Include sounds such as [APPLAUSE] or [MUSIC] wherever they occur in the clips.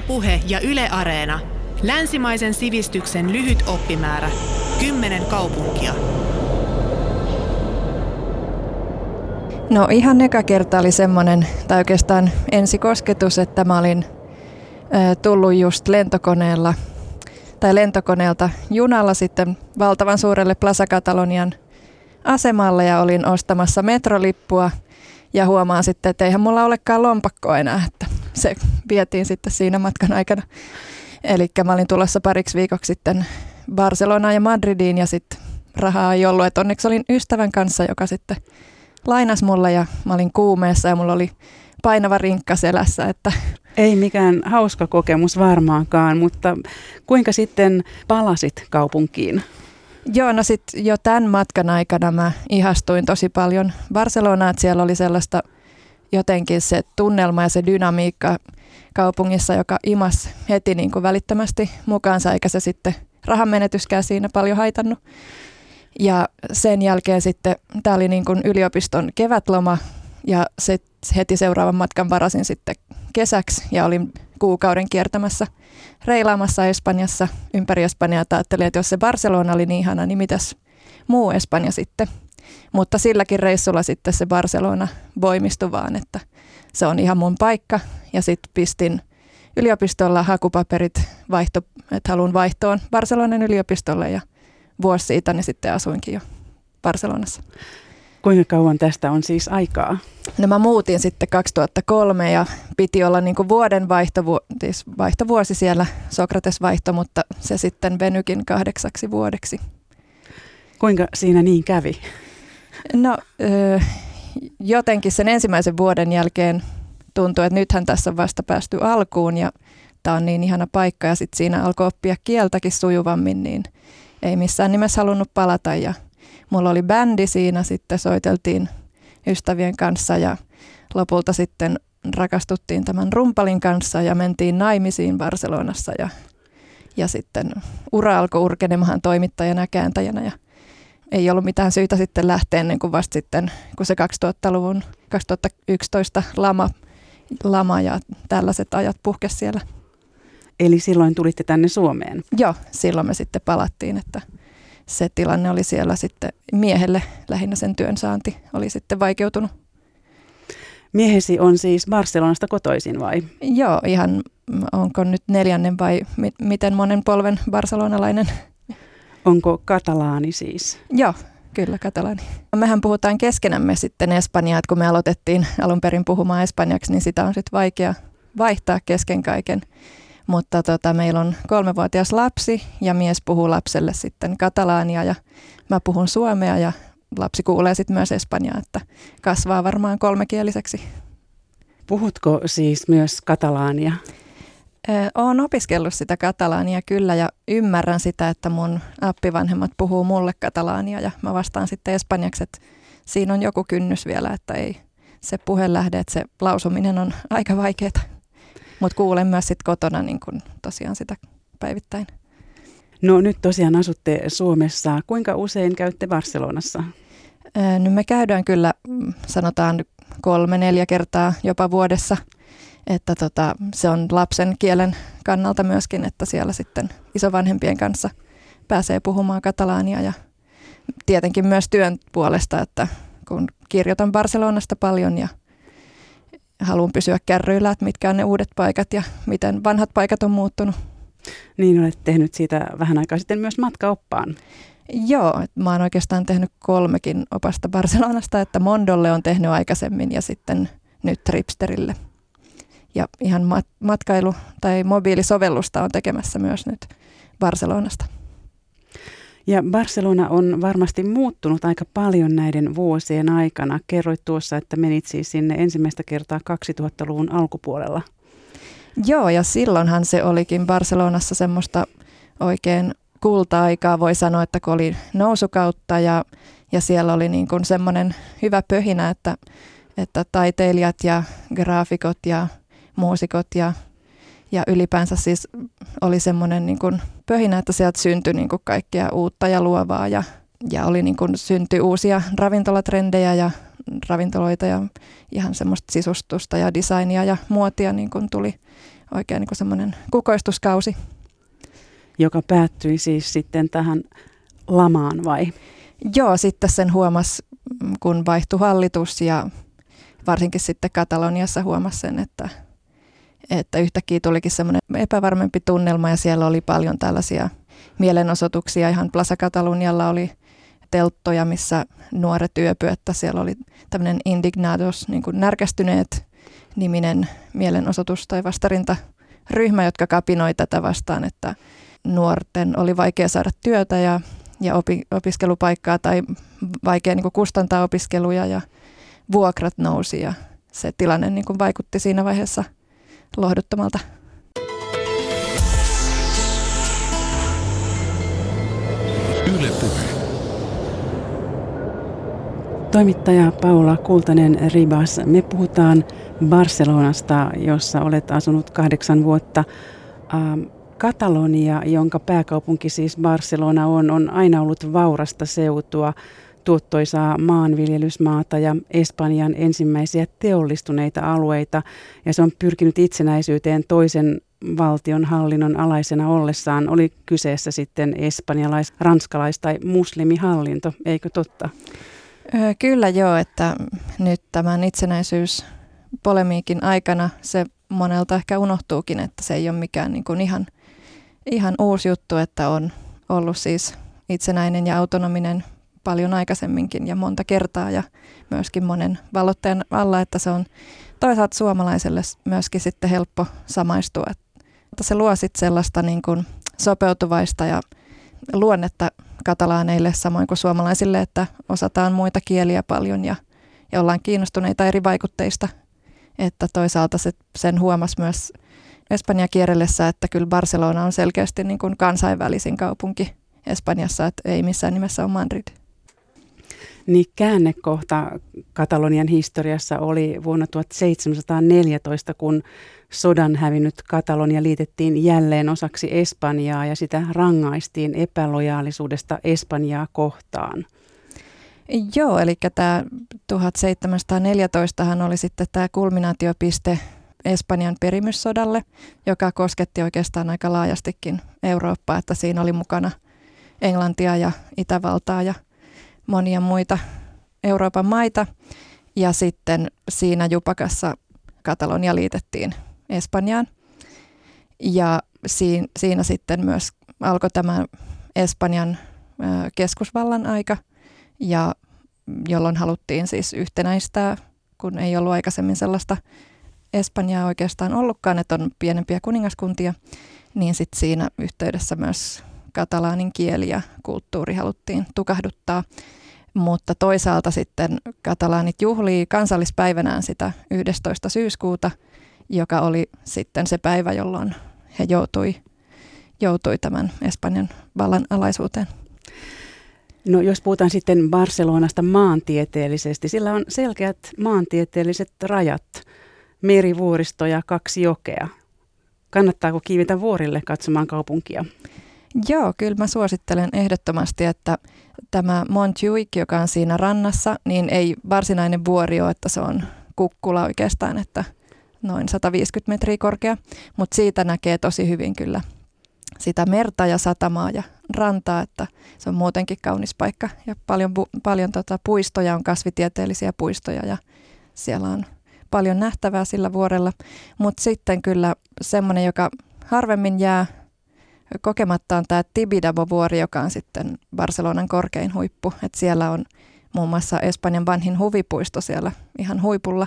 Ylepuhe ja Yle Areena. Länsimaisen sivistyksen lyhyt oppimäärä. Kymmenen kaupunkia. No ihan eka kerta oli semmoinen, tai oikeastaan ensikosketus, että mä olin ä, tullut just lentokoneella tai lentokoneelta junalla sitten valtavan suurelle Plaza Catalonian asemalle ja olin ostamassa metrolippua ja huomaan sitten, että eihän mulla olekaan lompakkoa enää, että se vietiin sitten siinä matkan aikana. Eli mä olin tulossa pariksi viikoksi sitten Barcelonaan ja Madridiin ja sitten rahaa ei ollut. Että onneksi olin ystävän kanssa, joka sitten lainas mulle ja mä olin kuumeessa ja mulla oli painava rinkka selässä. Että ei mikään hauska kokemus varmaankaan, mutta kuinka sitten palasit kaupunkiin? Joo, no sitten jo tämän matkan aikana mä ihastuin tosi paljon Barcelonaan, että siellä oli sellaista jotenkin se tunnelma ja se dynamiikka kaupungissa, joka imas heti niin kuin välittömästi mukaansa, eikä se sitten rahan menetyskään siinä paljon haitannut. Ja sen jälkeen sitten, tämä oli niin kuin yliopiston kevätloma ja se heti seuraavan matkan varasin sitten kesäksi ja olin kuukauden kiertämässä reilaamassa Espanjassa ympäri Espanjaa. Ajattelin, että jos se Barcelona oli niin ihana, niin mitäs muu Espanja sitten. Mutta silläkin reissulla sitten se Barcelona voimistui vaan, että se on ihan mun paikka. Ja sitten pistin yliopistolla hakupaperit, vaihto, että haluan vaihtoon Barcelonan yliopistolle ja vuosi siitä niin sitten asuinkin jo Barcelonassa. Kuinka kauan tästä on siis aikaa? No mä muutin sitten 2003 ja piti olla niin vuoden vaihtovu- siis vaihtovuosi siellä, Sokrates vaihto, mutta se sitten venykin kahdeksaksi vuodeksi. Kuinka siinä niin kävi? No jotenkin sen ensimmäisen vuoden jälkeen tuntui, että nythän tässä on vasta päästy alkuun ja tämä on niin ihana paikka ja sitten siinä alkoi oppia kieltäkin sujuvammin, niin ei missään nimessä halunnut palata. Ja mulla oli bändi siinä, sitten soiteltiin ystävien kanssa ja lopulta sitten rakastuttiin tämän rumpalin kanssa ja mentiin naimisiin Barcelonassa ja, ja sitten ura alkoi urkenemahan toimittajana ja kääntäjänä ja ei ollut mitään syytä sitten lähteä ennen kuin vasta sitten, kun se 2000-luvun, 2011 lama, lama ja tällaiset ajat puhkesi siellä. Eli silloin tulitte tänne Suomeen? Joo, silloin me sitten palattiin, että se tilanne oli siellä sitten miehelle, lähinnä sen työn saanti oli sitten vaikeutunut. Miehesi on siis Barcelonasta kotoisin vai? Joo, ihan onko nyt neljännen vai mi- miten monen polven barcelonalainen Onko katalaani siis? Joo, kyllä katalaani. Mehän puhutaan keskenämme sitten espanjaa, että kun me aloitettiin alun perin puhumaan espanjaksi, niin sitä on sitten vaikea vaihtaa kesken kaiken. Mutta tota, meillä on kolmevuotias lapsi ja mies puhuu lapselle sitten katalaania ja mä puhun suomea ja lapsi kuulee sitten myös espanjaa, että kasvaa varmaan kolmekieliseksi. Puhutko siis myös katalaania? Olen opiskellut sitä katalaania kyllä ja ymmärrän sitä, että mun appivanhemmat puhuu mulle katalaania ja mä vastaan sitten espanjaksi, että siinä on joku kynnys vielä, että ei se puhe lähde, että se lausuminen on [LAUGHS] aika vaikeaa. Mutta kuulen myös sitten kotona niin kun tosiaan sitä päivittäin. No nyt tosiaan asutte Suomessa. Kuinka usein käytte Barcelonassa? No me käydään kyllä mm, sanotaan kolme, neljä kertaa jopa vuodessa – että tota, se on lapsen kielen kannalta myöskin, että siellä sitten isovanhempien kanssa pääsee puhumaan katalaania ja tietenkin myös työn puolesta, että kun kirjoitan Barcelonasta paljon ja haluan pysyä kärryillä, että mitkä on ne uudet paikat ja miten vanhat paikat on muuttunut. Niin olet tehnyt siitä vähän aikaa sitten myös matkaoppaan. Joo, mä oon oikeastaan tehnyt kolmekin opasta Barcelonasta, että Mondolle on tehnyt aikaisemmin ja sitten nyt Tripsterille – ja ihan mat- matkailu- tai mobiilisovellusta on tekemässä myös nyt Barcelonasta. Ja Barcelona on varmasti muuttunut aika paljon näiden vuosien aikana. Kerroit tuossa, että menit siis sinne ensimmäistä kertaa 2000-luvun alkupuolella. Joo, ja silloinhan se olikin Barcelonassa semmoista oikein kulta-aikaa, voi sanoa, että kun oli nousukautta ja, ja siellä oli niin kuin semmoinen hyvä pöhinä, että, että taiteilijat ja graafikot ja muusikot ja, ja ylipäänsä siis oli semmoinen niin kuin pöhinä, että sieltä syntyi niin kuin kaikkea uutta ja luovaa ja, ja oli niin kuin syntyi uusia ravintolatrendejä ja ravintoloita ja ihan semmoista sisustusta ja designia ja muotia niin kuin tuli oikein niin semmoinen kukoistuskausi. Joka päättyi siis sitten tähän lamaan vai? Joo, sitten sen huomasi, kun vaihtui hallitus ja varsinkin sitten Kataloniassa huomasi sen, että, että yhtäkkiä tulikin semmoinen epävarmempi tunnelma ja siellä oli paljon tällaisia mielenosoituksia. Ihan Plaza Catalunialla oli telttoja, missä nuoret yöpy, että siellä oli tämmöinen indignados, niin kuin närkästyneet niminen mielenosoitus tai vastarinta ryhmä, jotka kapinoi tätä vastaan, että nuorten oli vaikea saada työtä ja, ja opi, opiskelupaikkaa tai vaikea niin kuin kustantaa opiskeluja ja vuokrat nousi ja se tilanne niin kuin vaikutti siinä vaiheessa lohduttomalta. Yle puhe. Toimittaja Paula Kultanen Ribas, me puhutaan Barcelonasta, jossa olet asunut kahdeksan vuotta. Ähm, Katalonia, jonka pääkaupunki siis Barcelona on, on aina ollut vaurasta seutua, tuottoisaa maanviljelysmaata ja Espanjan ensimmäisiä teollistuneita alueita. Ja se on pyrkinyt itsenäisyyteen toisen valtion hallinnon alaisena ollessaan. Oli kyseessä sitten espanjalais, ranskalais- tai muslimihallinto, eikö totta? Kyllä joo, että nyt tämän itsenäisyys polemiikin aikana se monelta ehkä unohtuukin, että se ei ole mikään niin kuin ihan, ihan uusi juttu, että on ollut siis itsenäinen ja autonominen paljon aikaisemminkin ja monta kertaa ja myöskin monen valotteen alla, että se on toisaalta suomalaiselle myöskin sitten helppo samaistua. Että se luo sitten sellaista niin kuin sopeutuvaista ja luonnetta katalaaneille samoin kuin suomalaisille, että osataan muita kieliä paljon ja, ja ollaan kiinnostuneita eri vaikutteista. Että toisaalta se, sen huomasi myös Espanja kierrellessä, että kyllä Barcelona on selkeästi niin kuin kansainvälisin kaupunki Espanjassa, että ei missään nimessä ole Madrid. Niin käännekohta Katalonian historiassa oli vuonna 1714, kun sodan hävinnyt Katalonia liitettiin jälleen osaksi Espanjaa ja sitä rangaistiin epälojaalisuudesta Espanjaa kohtaan. Joo, eli tämä 1714 oli sitten tämä kulminaatiopiste Espanjan perimyssodalle, joka kosketti oikeastaan aika laajastikin Eurooppaa, että siinä oli mukana Englantia ja Itävaltaa ja monia muita Euroopan maita. Ja sitten siinä Jupakassa Katalonia liitettiin Espanjaan. Ja siinä, sitten myös alkoi tämä Espanjan keskusvallan aika, ja jolloin haluttiin siis yhtenäistää, kun ei ollut aikaisemmin sellaista Espanjaa oikeastaan ollutkaan, että on pienempiä kuningaskuntia, niin sitten siinä yhteydessä myös katalaanin kieli ja kulttuuri haluttiin tukahduttaa. Mutta toisaalta sitten katalaanit juhlii kansallispäivänään sitä 11. syyskuuta, joka oli sitten se päivä, jolloin he joutui, joutui tämän Espanjan vallan alaisuuteen. No jos puhutaan sitten Barcelonasta maantieteellisesti, sillä on selkeät maantieteelliset rajat, merivuoristo ja kaksi jokea. Kannattaako kiivitä vuorille katsomaan kaupunkia? Joo, kyllä mä suosittelen ehdottomasti, että tämä Montjuic, joka on siinä rannassa, niin ei varsinainen vuori ole, että se on kukkula oikeastaan, että noin 150 metriä korkea, mutta siitä näkee tosi hyvin kyllä sitä merta ja satamaa ja rantaa, että se on muutenkin kaunis paikka. Ja paljon, paljon tota puistoja on kasvitieteellisiä puistoja ja siellä on paljon nähtävää sillä vuorella, mutta sitten kyllä semmoinen, joka harvemmin jää kokematta on tämä Tibidabo-vuori, joka on sitten Barcelonan korkein huippu. Et siellä on muun muassa Espanjan vanhin huvipuisto siellä ihan huipulla.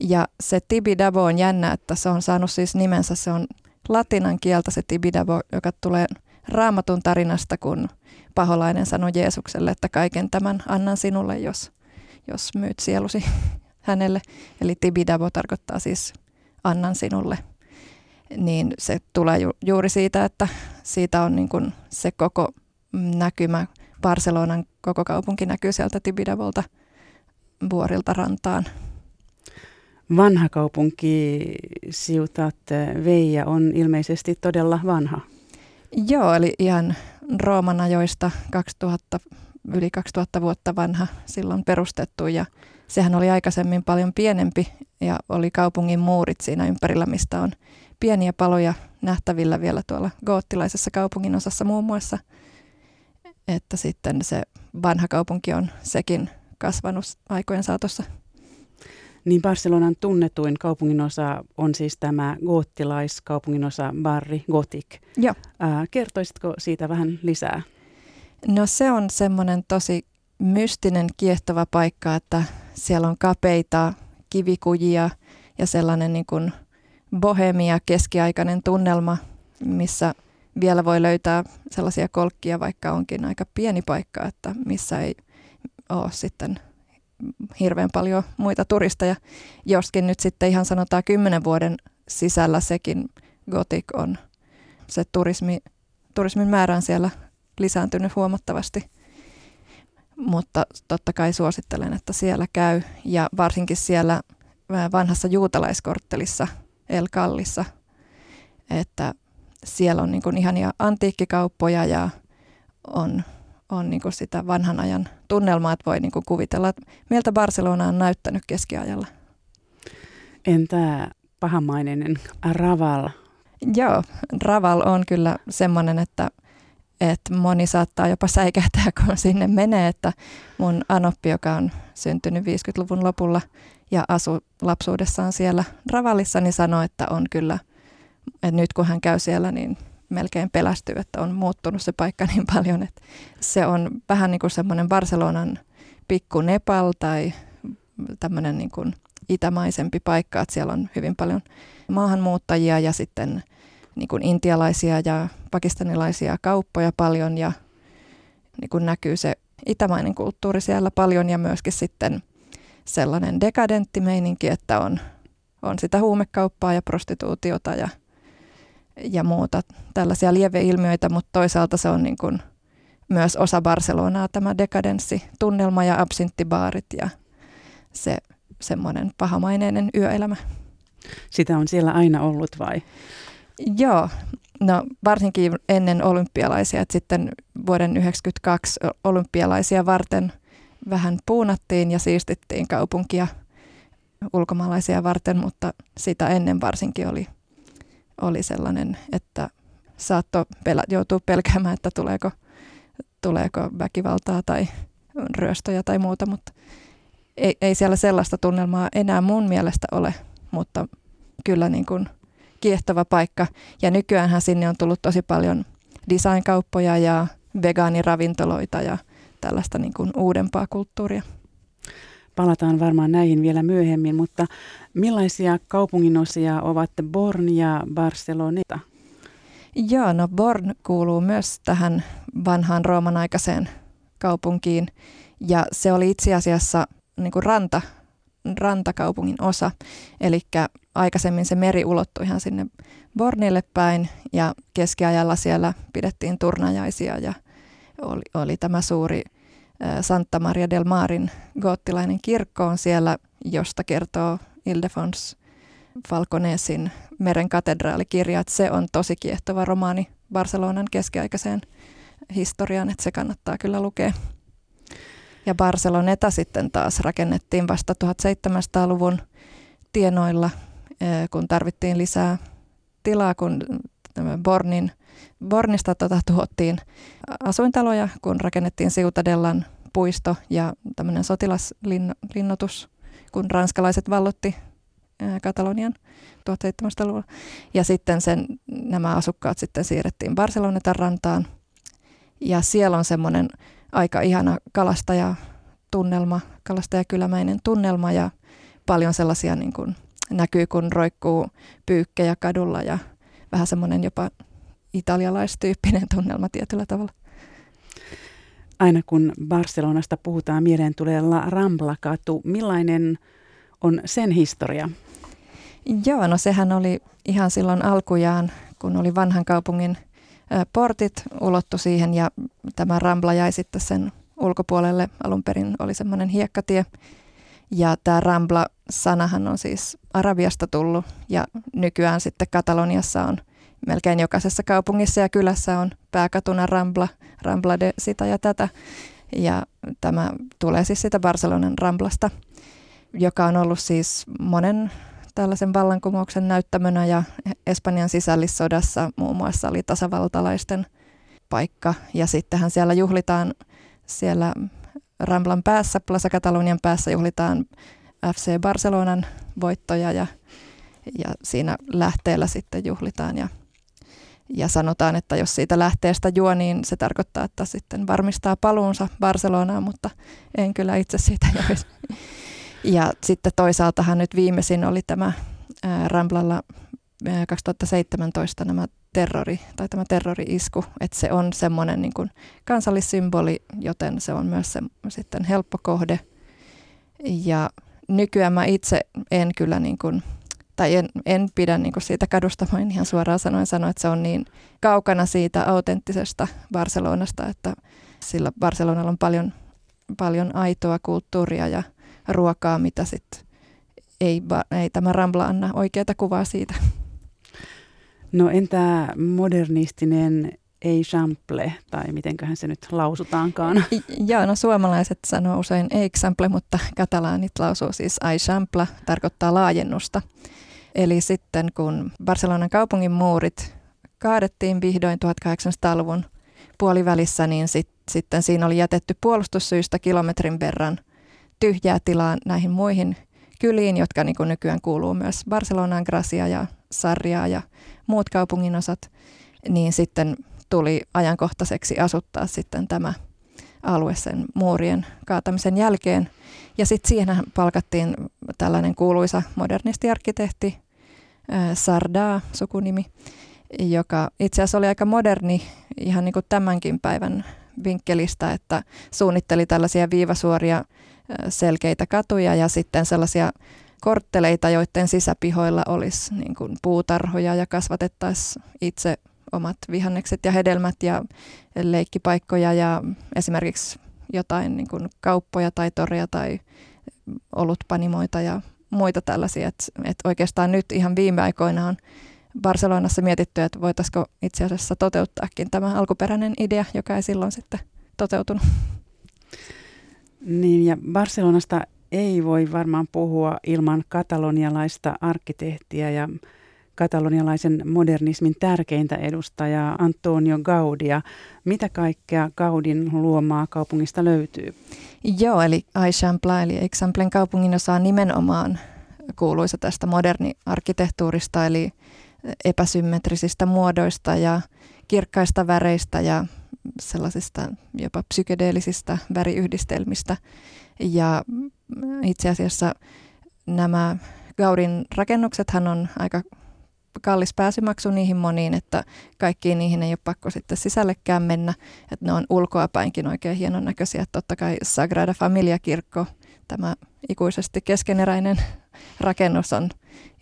Ja se Tibidabo on jännä, että se on saanut siis nimensä, se on latinan kieltä se Tibidabo, joka tulee raamatun tarinasta, kun paholainen sanoi Jeesukselle, että kaiken tämän annan sinulle, jos, jos myyt sielusi [LAUGHS] hänelle. Eli Tibidabo tarkoittaa siis annan sinulle niin se tulee ju- juuri siitä, että siitä on niin kuin se koko näkymä, Barcelonan koko kaupunki näkyy sieltä Tibidavolta vuorilta rantaan. Vanha kaupunki Siutat Veija on ilmeisesti todella vanha. Joo, eli ihan Rooman ajoista 2000, yli 2000 vuotta vanha silloin perustettu ja sehän oli aikaisemmin paljon pienempi ja oli kaupungin muurit siinä ympärillä, mistä on pieniä paloja nähtävillä vielä tuolla goottilaisessa kaupungin osassa muun muassa. Että sitten se vanha kaupunki on sekin kasvanut aikojen saatossa. Niin Barcelonan tunnetuin kaupunginosa on siis tämä goottilaiskaupunginosa Barri Gotik. Joo. Ää, kertoisitko siitä vähän lisää? No se on semmoinen tosi mystinen, kiehtova paikka, että siellä on kapeita kivikujia ja sellainen niin kuin bohemia keskiaikainen tunnelma, missä vielä voi löytää sellaisia kolkkia, vaikka onkin aika pieni paikka, että missä ei ole sitten hirveän paljon muita turisteja. Joskin nyt sitten ihan sanotaan kymmenen vuoden sisällä sekin Gothic on, se turismi, turismin määrä on siellä lisääntynyt huomattavasti. Mutta totta kai suosittelen, että siellä käy ja varsinkin siellä vanhassa juutalaiskorttelissa El Kallissa, että siellä on niin kuin ihania antiikkikauppoja ja on, on niin kuin sitä vanhan ajan tunnelmaa, että voi niin kuin kuvitella, että miltä Barcelona on näyttänyt keskiajalla. Entä pahamainen Raval? Joo, Raval on kyllä semmoinen, että, että moni saattaa jopa säikähtää, [LAUGHS] kun sinne menee, että mun anoppi, joka on syntynyt 50-luvun lopulla ja asu lapsuudessaan siellä Ravalissa, niin sanoi, että on kyllä, että nyt kun hän käy siellä, niin melkein pelästyy, että on muuttunut se paikka [LAUGHS] niin paljon, että se on vähän niin kuin semmoinen Barcelonan pikku Nepal tai tämmöinen niin kuin itämaisempi paikka, että siellä on hyvin paljon maahanmuuttajia ja sitten niin kuin intialaisia ja pakistanilaisia kauppoja paljon ja niin kuin näkyy se itämainen kulttuuri siellä paljon ja myöskin sitten sellainen dekadentti meininki, että on, on sitä huumekauppaa ja prostituutiota ja ja muuta tällaisia lieveilmiöitä, mutta toisaalta se on niin kuin myös osa Barcelonaa tämä dekadenssi, tunnelma ja absinttibaarit ja se semmoinen pahamaineinen yöelämä. Sitä on siellä aina ollut vai? Joo, no varsinkin ennen olympialaisia, että sitten vuoden 1992 olympialaisia varten vähän puunattiin ja siistittiin kaupunkia ulkomaalaisia varten, mutta sitä ennen varsinkin oli oli sellainen, että saattoi pelä, joutua pelkäämään, että tuleeko, tuleeko väkivaltaa tai ryöstöjä tai muuta, mutta ei, ei siellä sellaista tunnelmaa enää mun mielestä ole, mutta kyllä niin kuin kiehtova paikka. Ja nykyäänhän sinne on tullut tosi paljon designkauppoja ja vegaaniravintoloita ja tällaista niin kuin uudempaa kulttuuria. Palataan varmaan näihin vielä myöhemmin, mutta millaisia kaupunginosia ovat Born ja Barceloneta? Joo, no Born kuuluu myös tähän vanhaan Rooman aikaiseen kaupunkiin ja se oli itse asiassa niin kuin ranta, rantakaupungin osa. Eli aikaisemmin se meri ulottui ihan sinne Bornille päin ja keskiajalla siellä pidettiin turnajaisia ja oli, oli tämä suuri Santa Maria del Marin goottilainen kirkko on siellä, josta kertoo Ildefons Falconesin Meren katedraalikirja, että se on tosi kiehtova romaani Barcelonan keskiaikaiseen historiaan, että se kannattaa kyllä lukea. Ja Barceloneta sitten taas rakennettiin vasta 1700-luvun tienoilla, kun tarvittiin lisää tilaa, kun Bornin Bornista tota, tuhottiin asuintaloja, kun rakennettiin Siutadellan puisto ja tämmöinen sotilaslinnoitus, kun ranskalaiset vallotti Katalonian 1700-luvulla. Ja sitten sen, nämä asukkaat sitten siirrettiin Barcelonetan rantaan. Ja siellä on semmoinen aika ihana kalastajatunnelma, kalastajakylämäinen tunnelma ja paljon sellaisia niin kuin näkyy, kun roikkuu pyykkejä kadulla ja vähän semmoinen jopa italialaistyyppinen tunnelma tietyllä tavalla. Aina kun Barcelonasta puhutaan, mieleen tulee La Rambla-katu. Millainen on sen historia? Joo, no sehän oli ihan silloin alkujaan, kun oli vanhan kaupungin portit ulottu siihen ja tämä Rambla jäi sitten sen ulkopuolelle. Alun perin oli semmoinen hiekkatie. Ja tämä Rambla-sanahan on siis Arabiasta tullut ja nykyään sitten Kataloniassa on melkein jokaisessa kaupungissa ja kylässä on pääkatuna Rambla, Rambla de sitä ja tätä. Ja tämä tulee siis sitä Barcelonan Ramblasta, joka on ollut siis monen tällaisen vallankumouksen näyttämönä ja Espanjan sisällissodassa muun muassa oli tasavaltalaisten paikka. Ja sittenhän siellä juhlitaan siellä Ramblan päässä, Plaza Catalonian päässä juhlitaan FC Barcelonan voittoja ja, ja siinä lähteellä sitten juhlitaan ja, ja sanotaan, että jos siitä lähteestä juo, niin se tarkoittaa, että sitten varmistaa paluunsa Barcelonaan, mutta en kyllä itse siitä [LAUGHS] joisi. Ja sitten toisaaltahan nyt viimeisin oli tämä Ramblalla ää, 2017 nämä terrori tai tämä terrori-isku, että se on semmoinen niin kuin kansallissymboli, joten se on myös se, sitten helppo kohde. Ja nykyään mä itse en kyllä niin kuin, tai en, en pidä niin kuin siitä kadusta, mä ihan suoraan sanoin sanoa, että se on niin kaukana siitä autenttisesta Barcelonasta, että sillä Barcelonalla on paljon, paljon aitoa kulttuuria ja ruokaa, mitä sitten ei, ei tämä Rambla anna oikeaa kuvaa siitä. No entä modernistinen ei sample, tai mitenköhän se nyt lausutaankaan? [LAUGHS] Joo, no suomalaiset sanoo usein ei sample, mutta katalaanit lausuu siis ai tarkoittaa laajennusta. Eli sitten kun Barcelonan kaupungin muurit kaadettiin vihdoin 1800-luvun puolivälissä, niin sit, sitten siinä oli jätetty puolustussyistä kilometrin verran tyhjää tilaa näihin muihin kyliin, jotka niin nykyään kuuluu myös Barcelonaan, Gracia ja Sarria ja muut kaupunginosat, niin sitten tuli ajankohtaiseksi asuttaa sitten tämä alue sen muurien kaatamisen jälkeen. Ja sitten siihen palkattiin tällainen kuuluisa modernistiarkkitehti, Sarda sukunimi, joka itse asiassa oli aika moderni ihan niin kuin tämänkin päivän vinkkelistä, että suunnitteli tällaisia viivasuoria selkeitä katuja ja sitten sellaisia kortteleita, joiden sisäpihoilla olisi niin kuin puutarhoja ja kasvatettaisiin itse omat vihannekset ja hedelmät ja leikkipaikkoja ja esimerkiksi jotain niin kuin kauppoja tai toria tai olutpanimoita ja muita tällaisia. Että et oikeastaan nyt ihan viime aikoina on Barcelonassa mietitty, että voitaisiko itse asiassa toteuttaakin tämä alkuperäinen idea, joka ei silloin sitten toteutunut. Niin ja Barcelonasta ei voi varmaan puhua ilman katalonialaista arkkitehtiä ja katalonialaisen modernismin tärkeintä edustajaa Antonio Gaudia. Mitä kaikkea Gaudin luomaa kaupungista löytyy? Joo, eli Aixampla eli Examplen kaupungin osa on nimenomaan kuuluisa tästä moderni-arkkitehtuurista, eli epäsymmetrisistä muodoista ja kirkkaista väreistä ja sellaisista jopa psykedeellisistä väriyhdistelmistä. Ja itse asiassa nämä Gaudin rakennuksethan on aika kallis pääsymaksu niihin moniin, että kaikkiin niihin ei ole pakko sitten sisällekään mennä. Että ne on ulkoapäinkin oikein hienon näköisiä. Totta kai Sagrada Familia-kirkko, tämä ikuisesti keskeneräinen [LAUGHS] rakennus on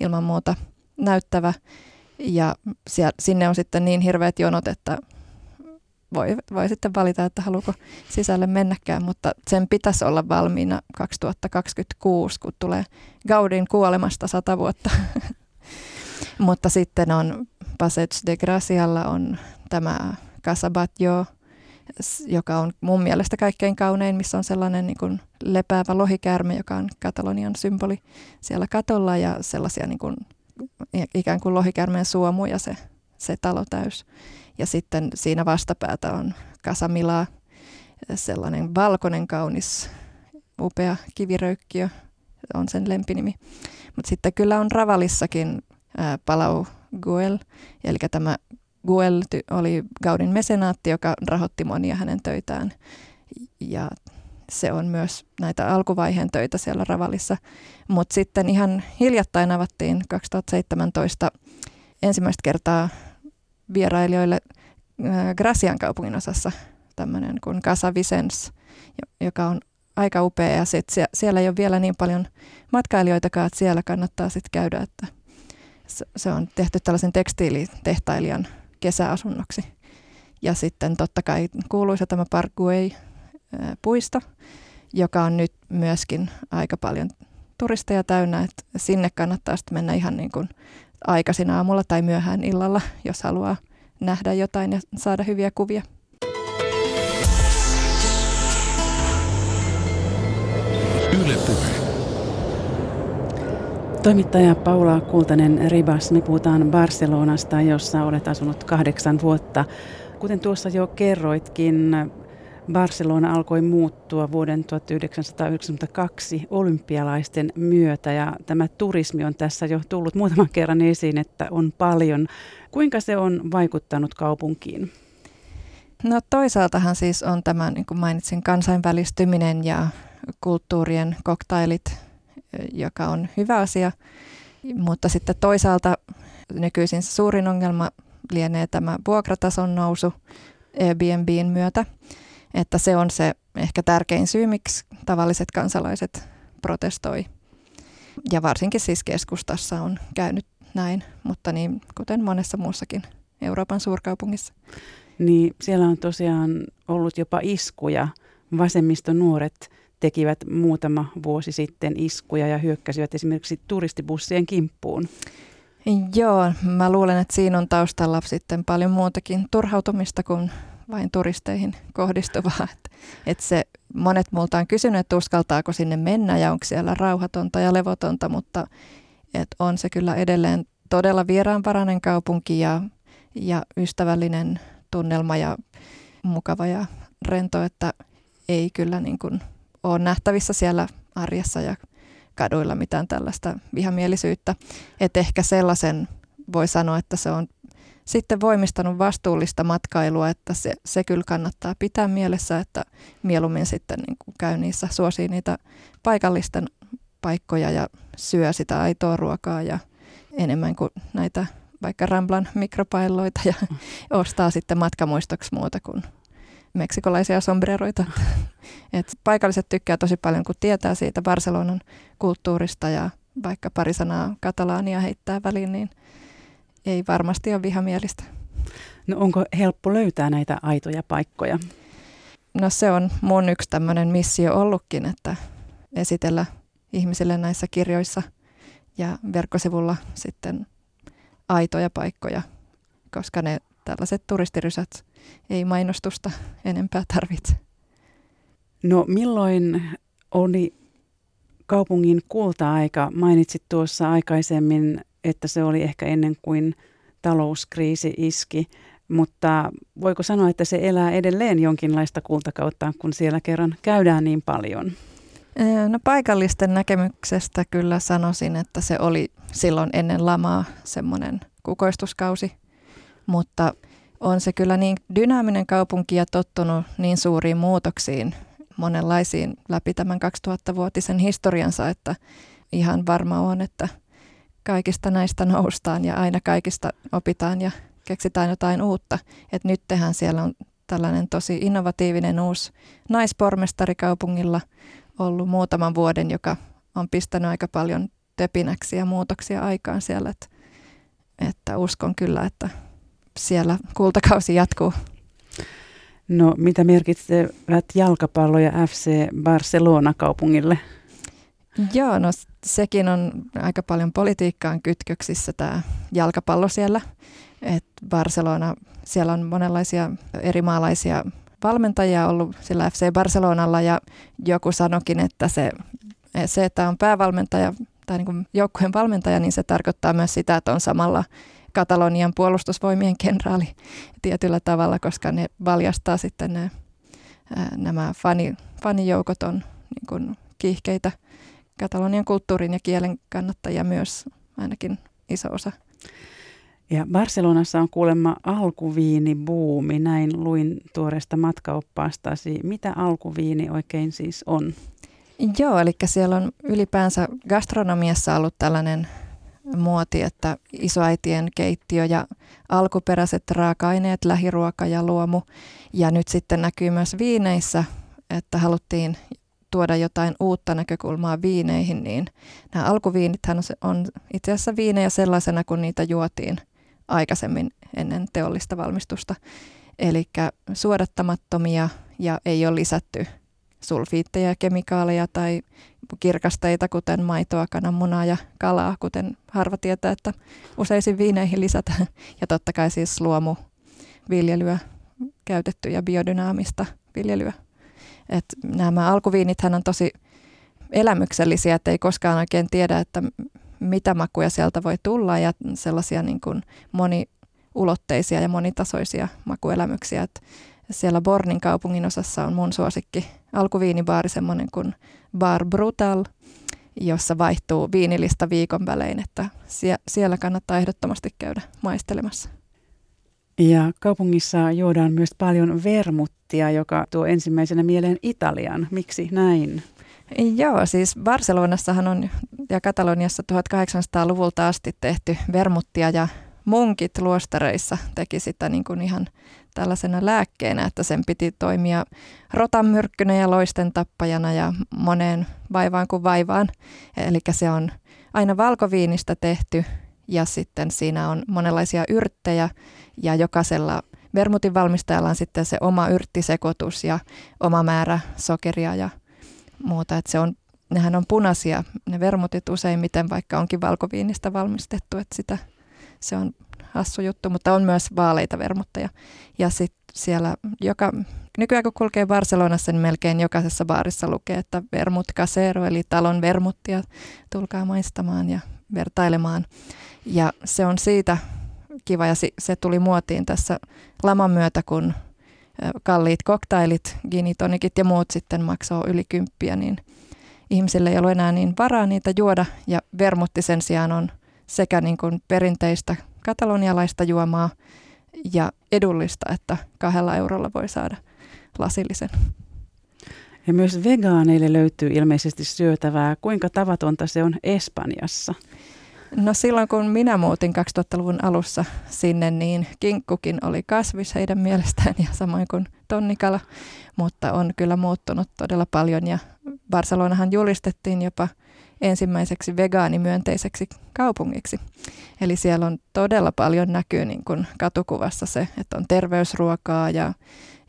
ilman muuta näyttävä. Ja sinne on sitten niin hirveät jonot, että voi, voi sitten valita, että haluuko sisälle mennäkään, mutta sen pitäisi olla valmiina 2026, kun tulee Gaudin kuolemasta sata vuotta. [LAUGHS] mutta sitten on Passage de Gracialla on tämä Casa Batlló, joka on mun mielestä kaikkein kaunein, missä on sellainen niin kuin lepäävä lohikäärme, joka on Katalonian symboli siellä katolla ja sellaisia niin kuin, ikään kuin lohikäärmeen suomuja se, se talo täys. Ja sitten siinä vastapäätä on Kasamila, sellainen valkoinen kaunis upea kiviröykkiö, on sen lempinimi. Mutta sitten kyllä on Ravalissakin Palau Guel, eli tämä Guel oli Gaudin mesenaatti, joka rahoitti monia hänen töitään. Ja se on myös näitä alkuvaiheen töitä siellä Ravalissa. Mutta sitten ihan hiljattain avattiin 2017 ensimmäistä kertaa vierailijoille Gracian kaupungin osassa tämmöinen kuin Casa Vicens, joka on aika upea ja sit siellä ei ole vielä niin paljon matkailijoitakaan, että siellä kannattaa sitten käydä, että se on tehty tällaisen tekstiilitehtailijan kesäasunnoksi. Ja sitten totta kai kuuluisa tämä Parkway-puisto, joka on nyt myöskin aika paljon turisteja täynnä, että sinne kannattaa sitten mennä ihan niin kuin aikaisin aamulla tai myöhään illalla, jos haluaa nähdä jotain ja saada hyviä kuvia. Toimittaja Paula Kultanen-Ribas, me puhutaan Barcelonasta, jossa olet asunut kahdeksan vuotta. Kuten tuossa jo kerroitkin, Barcelona alkoi muuttua vuoden 1992 olympialaisten myötä ja tämä turismi on tässä jo tullut muutaman kerran esiin, että on paljon. Kuinka se on vaikuttanut kaupunkiin? No toisaaltahan siis on tämä, niin kuin mainitsin, kansainvälistyminen ja kulttuurien koktailit, joka on hyvä asia. Mutta sitten toisaalta nykyisin suurin ongelma lienee tämä vuokratason nousu Airbnbin myötä. Että se on se ehkä tärkein syy, miksi tavalliset kansalaiset protestoi. Ja varsinkin siis keskustassa on käynyt näin, mutta niin kuten monessa muussakin Euroopan suurkaupungissa. Niin siellä on tosiaan ollut jopa iskuja. Vasemmiston nuoret tekivät muutama vuosi sitten iskuja ja hyökkäsivät esimerkiksi turistibussien kimppuun. Joo, mä luulen, että siinä on taustalla sitten paljon muutakin turhautumista kuin vain turisteihin kohdistuvaa. [LAUGHS] Että et se, monet multa on kysynyt, että uskaltaako sinne mennä ja onko siellä rauhatonta ja levotonta, mutta et on se kyllä edelleen todella vieraanvarainen kaupunki ja, ja ystävällinen tunnelma ja mukava ja rento, että ei kyllä niin kuin ole nähtävissä siellä arjessa ja kaduilla mitään tällaista vihamielisyyttä. Että ehkä sellaisen voi sanoa, että se on sitten voimistanut vastuullista matkailua, että se, se kyllä kannattaa pitää mielessä, että mieluummin sitten niin kuin käy niissä, suosii niitä paikallisten paikkoja ja syö sitä aitoa ruokaa ja enemmän kuin näitä vaikka Ramblan mikropailoita ja ostaa sitten matkamuistoksi muuta kuin meksikolaisia sombreroita. [LAUGHS] Et paikalliset tykkää tosi paljon, kun tietää siitä Barcelonan kulttuurista ja vaikka pari sanaa katalaania heittää väliin, niin ei varmasti ole vihamielistä. No onko helppo löytää näitä aitoja paikkoja? No se on mun yksi tämmöinen missio ollutkin, että esitellä ihmisille näissä kirjoissa ja verkkosivulla sitten aitoja paikkoja, koska ne tällaiset turistirysät ei mainostusta enempää tarvitse. No milloin oli kaupungin kulta-aika? Mainitsit tuossa aikaisemmin, että se oli ehkä ennen kuin talouskriisi iski, mutta voiko sanoa, että se elää edelleen jonkinlaista kultakautta, kun siellä kerran käydään niin paljon? No paikallisten näkemyksestä kyllä sanoisin, että se oli silloin ennen lamaa semmoinen kukoistuskausi, mutta on se kyllä niin dynaaminen kaupunki ja tottunut niin suuriin muutoksiin, monenlaisiin läpi tämän 2000-vuotisen historiansa, että ihan varma on, että kaikista näistä noustaan ja aina kaikista opitaan ja keksitään jotain uutta. Et nyt tehdään siellä on tällainen tosi innovatiivinen uusi naispormestari kaupungilla ollut muutaman vuoden, joka on pistänyt aika paljon töpinäksi ja muutoksia aikaan siellä. Et, että uskon kyllä, että siellä kultakausi jatkuu. No mitä merkitsevät jalkapallo ja FC Barcelona kaupungille? Joo, no sekin on aika paljon politiikkaan kytköksissä tämä jalkapallo siellä. Et Barcelona, siellä on monenlaisia eri maalaisia valmentajia ollut sillä FC Barcelonalla ja joku sanokin, että se, se että on päävalmentaja tai niin joukkueen valmentaja, niin se tarkoittaa myös sitä, että on samalla Katalonian puolustusvoimien kenraali tietyllä tavalla, koska ne valjastaa sitten ne, nämä fani, fanijoukot on niin kuin kiihkeitä Katalonian kulttuurin ja kielen kannattajia myös ainakin iso osa. Ja Barcelonassa on kuulemma alkuviinibuumi, näin luin tuoreesta matkaoppaastasi. Mitä alkuviini oikein siis on? Joo, eli siellä on ylipäänsä gastronomiassa ollut tällainen muoti, että isoäitien keittiö ja alkuperäiset raaka-aineet, lähiruoka ja luomu. Ja nyt sitten näkyy myös viineissä, että haluttiin tuoda jotain uutta näkökulmaa viineihin, niin nämä alkuviinithän on itse asiassa viinejä sellaisena, kun niitä juotiin aikaisemmin ennen teollista valmistusta. Eli suodattamattomia ja ei ole lisätty sulfiitteja, kemikaaleja tai kirkasteita, kuten maitoa, kananmunaa ja kalaa, kuten harva tietää, että useisiin viineihin lisätään. Ja totta kai siis luomu viljelyä käytetty ja biodynaamista viljelyä. Et nämä alkuviinithän on tosi elämyksellisiä, että ei koskaan oikein tiedä, että mitä makuja sieltä voi tulla ja sellaisia niin kuin moniulotteisia ja monitasoisia makuelämyksiä. Et siellä Bornin kaupungin osassa on mun suosikki alkuviinibaari, semmoinen kuin Bar Brutal, jossa vaihtuu viinilista viikon välein, että siellä kannattaa ehdottomasti käydä maistelemassa. Ja kaupungissa juodaan myös paljon vermuttia, joka tuo ensimmäisenä mieleen Italian. Miksi näin? Joo, siis Barcelonassahan on ja Kataloniassa 1800-luvulta asti tehty vermuttia ja munkit luostareissa teki sitä niin kuin ihan tällaisena lääkkeenä, että sen piti toimia rotanmyrkkynä ja loisten tappajana ja moneen vaivaan kuin vaivaan. Eli se on aina valkoviinistä tehty ja sitten siinä on monenlaisia yrttejä ja jokaisella vermutin valmistajalla on sitten se oma yrttisekoitus ja oma määrä sokeria ja muuta. Että se on, nehän on punaisia, ne vermutit useimmiten, vaikka onkin valkoviinistä valmistettu, että sitä, se on hassu juttu, mutta on myös vaaleita vermutteja. Ja sitten siellä joka, nykyään kun kulkee Barcelonassa, niin melkein jokaisessa baarissa lukee, että vermut casero, eli talon vermuttia, tulkaa maistamaan ja vertailemaan. Ja se on siitä kiva ja se tuli muotiin tässä laman myötä, kun kalliit koktailit, ginitonikit ja muut sitten maksoo yli kymppiä, niin ihmisille ei ole enää niin varaa niitä juoda ja vermutti sen sijaan on sekä niin kuin perinteistä katalonialaista juomaa ja edullista, että kahdella eurolla voi saada lasillisen. Ja myös vegaaneille löytyy ilmeisesti syötävää. Kuinka tavatonta se on Espanjassa? No silloin kun minä muutin 2000-luvun alussa sinne, niin kinkkukin oli kasvis heidän mielestään ja samoin kuin tonnikala, mutta on kyllä muuttunut todella paljon ja Barcelonahan julistettiin jopa ensimmäiseksi vegaanimyönteiseksi kaupungiksi. Eli siellä on todella paljon näkyy niin kuin katukuvassa se, että on terveysruokaa ja,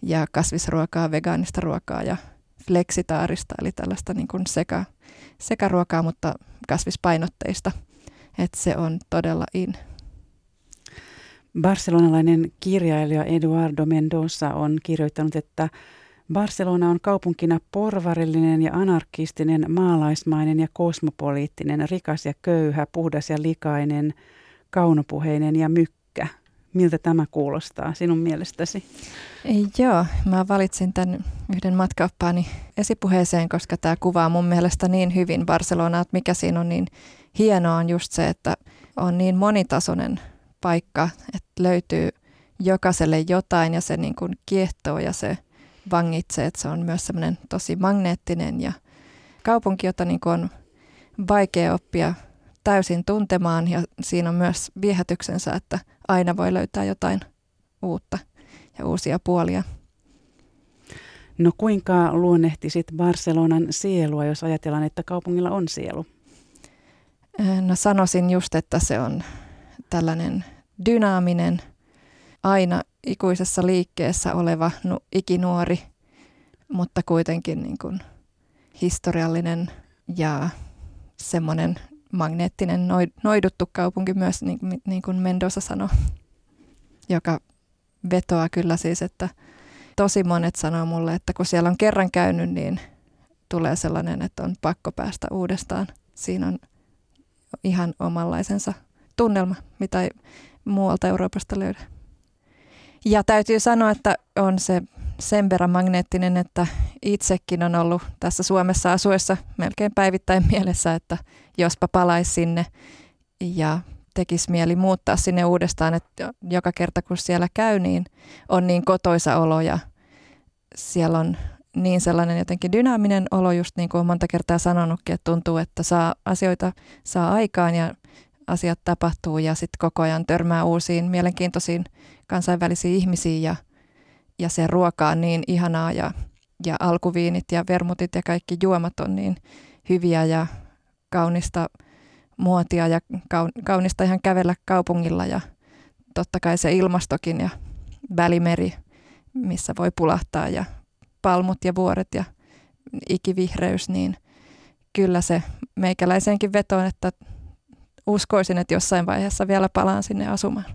ja kasvisruokaa, vegaanista ruokaa ja fleksitaarista, eli tällaista niin kuin sekä, sekä ruokaa, mutta kasvispainotteista – että se on todella in. Barcelonalainen kirjailija Eduardo Mendoza on kirjoittanut, että Barcelona on kaupunkina porvarillinen ja anarkistinen, maalaismainen ja kosmopoliittinen, rikas ja köyhä, puhdas ja likainen, kaunopuheinen ja mykkä. Miltä tämä kuulostaa sinun mielestäsi? Joo, mä valitsin tämän yhden matkaoppaani esipuheeseen, koska tämä kuvaa mun mielestä niin hyvin Barcelonaa, että mikä siinä on niin hienoa on just se, että on niin monitasoinen paikka, että löytyy jokaiselle jotain ja se niin kuin kiehtoo ja se vangitsee, että se on myös semmoinen tosi magneettinen ja kaupunki, jota niin kuin on vaikea oppia täysin tuntemaan ja siinä on myös viehätyksensä, että aina voi löytää jotain uutta ja uusia puolia. No kuinka luonnehtisit Barcelonan sielua, jos ajatellaan, että kaupungilla on sielu? No sanoisin just, että se on tällainen dynaaminen, aina ikuisessa liikkeessä oleva nu, ikinuori, mutta kuitenkin niin kuin historiallinen ja semmoinen magneettinen noiduttu kaupunki myös, niin, niin kuin Mendoza sanoi, joka vetoaa kyllä siis, että tosi monet sanoo mulle, että kun siellä on kerran käynyt, niin tulee sellainen, että on pakko päästä uudestaan. Siinä on ihan omanlaisensa tunnelma, mitä ei muualta Euroopasta löydä. Ja täytyy sanoa, että on se sen verran magneettinen, että itsekin on ollut tässä Suomessa asuessa melkein päivittäin mielessä, että jospa palaisi sinne ja tekisi mieli muuttaa sinne uudestaan, että joka kerta kun siellä käy, niin on niin kotoisa olo ja siellä on niin sellainen jotenkin dynaaminen olo, just niin kuin monta kertaa sanonutkin, että tuntuu, että saa asioita saa aikaan ja asiat tapahtuu ja sitten koko ajan törmää uusiin mielenkiintoisiin kansainvälisiin ihmisiin ja, ja se ruoka on niin ihanaa ja, ja alkuviinit ja vermutit ja kaikki juomat on niin hyviä ja kaunista muotia ja kaunista ihan kävellä kaupungilla ja totta kai se ilmastokin ja välimeri, missä voi pulahtaa ja palmut ja vuoret ja ikivihreys, niin kyllä se meikäläisenkin vetoon, että uskoisin, että jossain vaiheessa vielä palaan sinne asumaan.